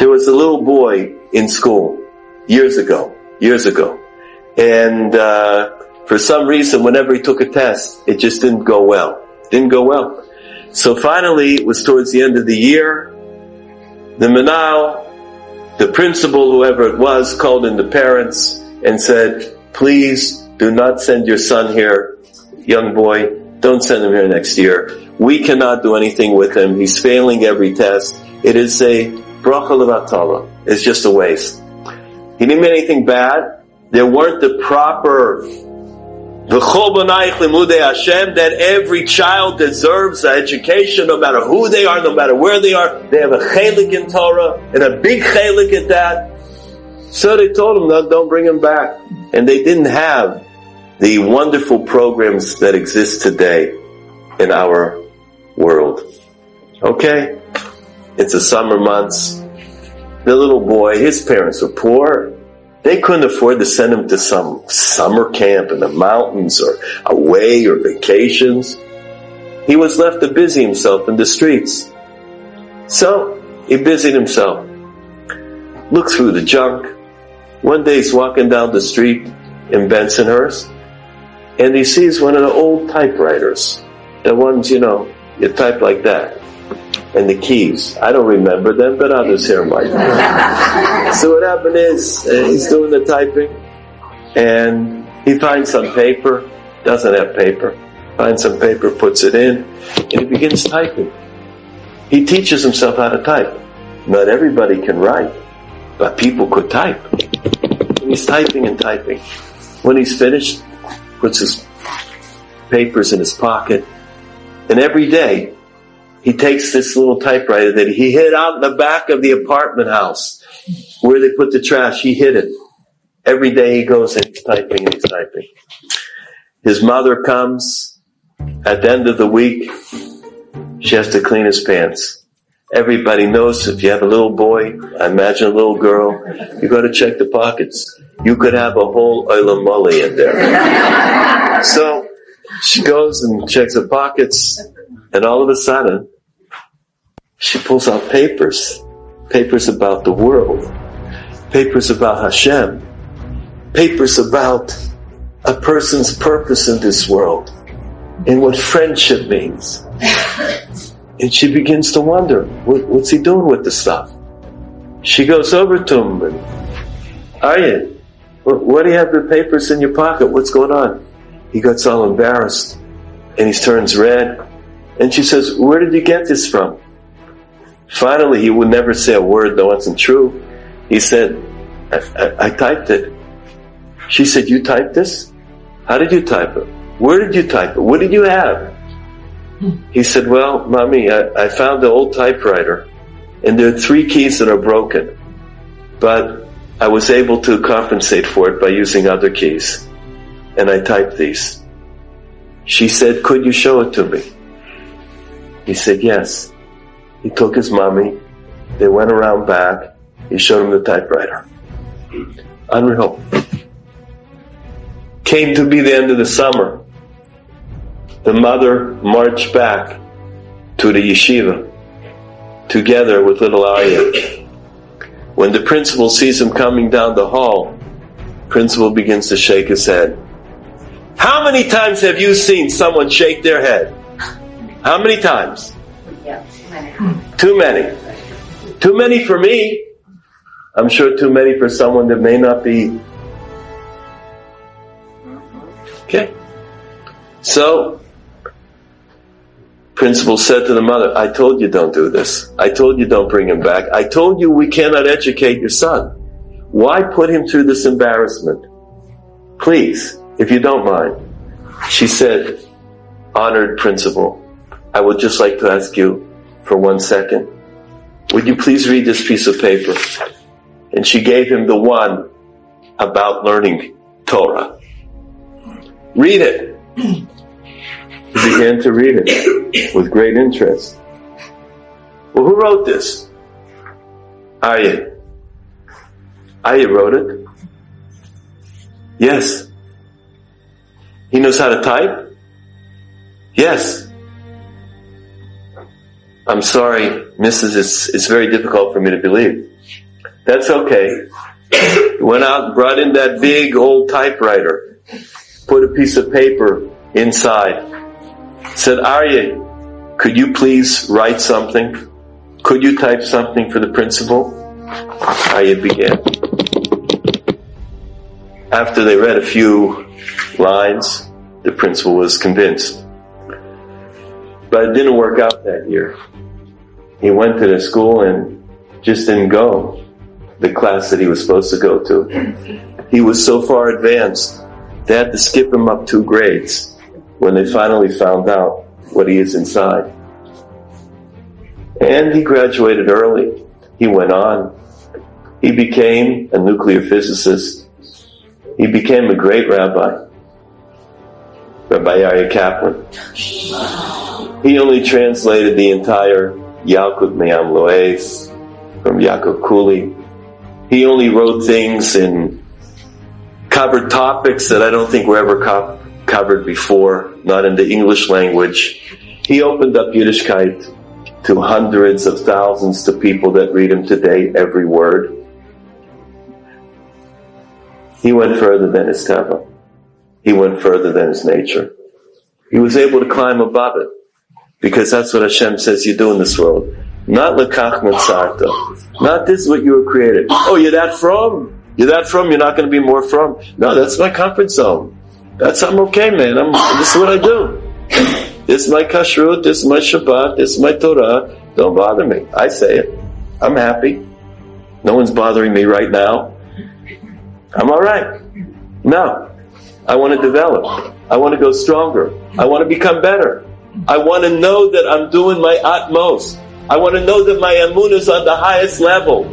There was a little boy in school years ago, years ago. And, uh, for some reason, whenever he took a test, it just didn't go well. Didn't go well. So finally, it was towards the end of the year. The menahel, the principal, whoever it was, called in the parents and said, please do not send your son here, young boy. Don't send him here next year. We cannot do anything with him. He's failing every test. It is a bracha levatala. It's just a waste. He didn't mean anything bad. There weren't the proper Hashem that every child deserves an education, no matter who they are, no matter where they are. They have a chelik in Torah and a big chelik at that. So they told him, no, don't bring him back. And they didn't have the wonderful programs that exist today in our world. Okay? It's the summer months. The little boy, his parents were poor. They couldn't afford to send him to some summer camp in the mountains or away or vacations. He was left to busy himself in the streets. So, he busied himself. Looked through the junk. One day he's walking down the street in Bensonhurst and he sees one of the old typewriters. The ones, you know, you type like that and the keys. I don't remember them, but others here might. so what happened is uh, he's doing the typing, and he finds some paper. Doesn't have paper. Finds some paper, puts it in, and he begins typing. He teaches himself how to type. Not everybody can write, but people could type. And he's typing and typing. When he's finished, puts his papers in his pocket, and every day he takes this little typewriter that he hid out in the back of the apartment house where they put the trash. He hid it. Every day he goes and he's typing and he's typing. His mother comes at the end of the week. She has to clean his pants. Everybody knows if you have a little boy, I imagine a little girl, you got to check the pockets. You could have a whole olam malei in there. so she goes and checks the pockets, and all of a sudden, she pulls out papers, papers about the world, papers about Hashem, papers about a person's purpose in this world, and what friendship means. And she begins to wonder, what, what's he doing with the stuff? She goes over to him and, Aryan, what do you have the papers in your pocket? What's going on? He gets all embarrassed and he turns red. And she says, Where did you get this from? Finally, he would never say a word that wasn't true. He said, I, I, I typed it. She said, You typed this? How did you type it? Where did you type it? What did you have? He said, Well, mommy, I, I found the old typewriter and there are three keys that are broken. But I was able to compensate for it by using other keys. And I typed these. She said, Could you show it to me? He said, Yes. He took his mommy. They went around back. He showed him the typewriter. Unreal. Came to be the end of the summer. The mother marched back to the yeshiva together with little Aryeh. When the principal sees him coming down the hall, principal begins to shake his head. How many times have you seen someone shake their head? How many times? Yeah, Too many. Too many for me. I'm sure too many for someone that may not be. Okay. So, principal said to the mother, I told you don't do this. I told you don't bring him back. I told you we cannot educate your son. Why put him through this embarrassment? Please, if you don't mind. She said, honored principal, I would just like to ask you for one second. Would you please read this piece of paper? And she gave him the one about learning Torah. Read it. He began to read it with great interest. Well, who wrote this? Aya. Aya wrote it. Yes. He knows how to type? Yes. I'm sorry, Mrs. It's, it's very difficult for me to believe. That's okay. Went out and brought in that big old typewriter, put a piece of paper inside, said, Aryeh, could you please write something? Could you type something for the principal? Aryeh began. After they read a few lines, the principal was convinced. But it didn't work out that year. He went to the school and just didn't go the class that he was supposed to go to. He was so far advanced, they had to skip him up two grades when they finally found out what he is inside. And he graduated early. He went on. He became a nuclear physicist. He became a great rabbi. Rabbi Aryeh Kaplan. He only translated the entire Yalkut Me'am Lo'ez from Yaakov Culi. He only wrote things and covered topics that I don't think were ever co- covered before, not in the English language. He opened up Yiddishkeit to hundreds of thousands of people that read him today, every word. He went further than his teva. He went further than his nature. He was able to climb above it. Because that's what Hashem says you do in this world. Not lekach notzarta. Not this is what you were created. Oh, you're that from? You're that from? You're not going to be more from? No, that's my comfort zone. That's I'm okay, man. I'm, this is what I do. This is my kashrut. This is my Shabbat. This is my Torah. Don't bother me. I say it. I'm happy. No one's bothering me right now. I'm all right. No, I want to develop. I want to go stronger. I want to become better. I want to know that I'm doing my utmost. I want to know that my amun is on the highest level.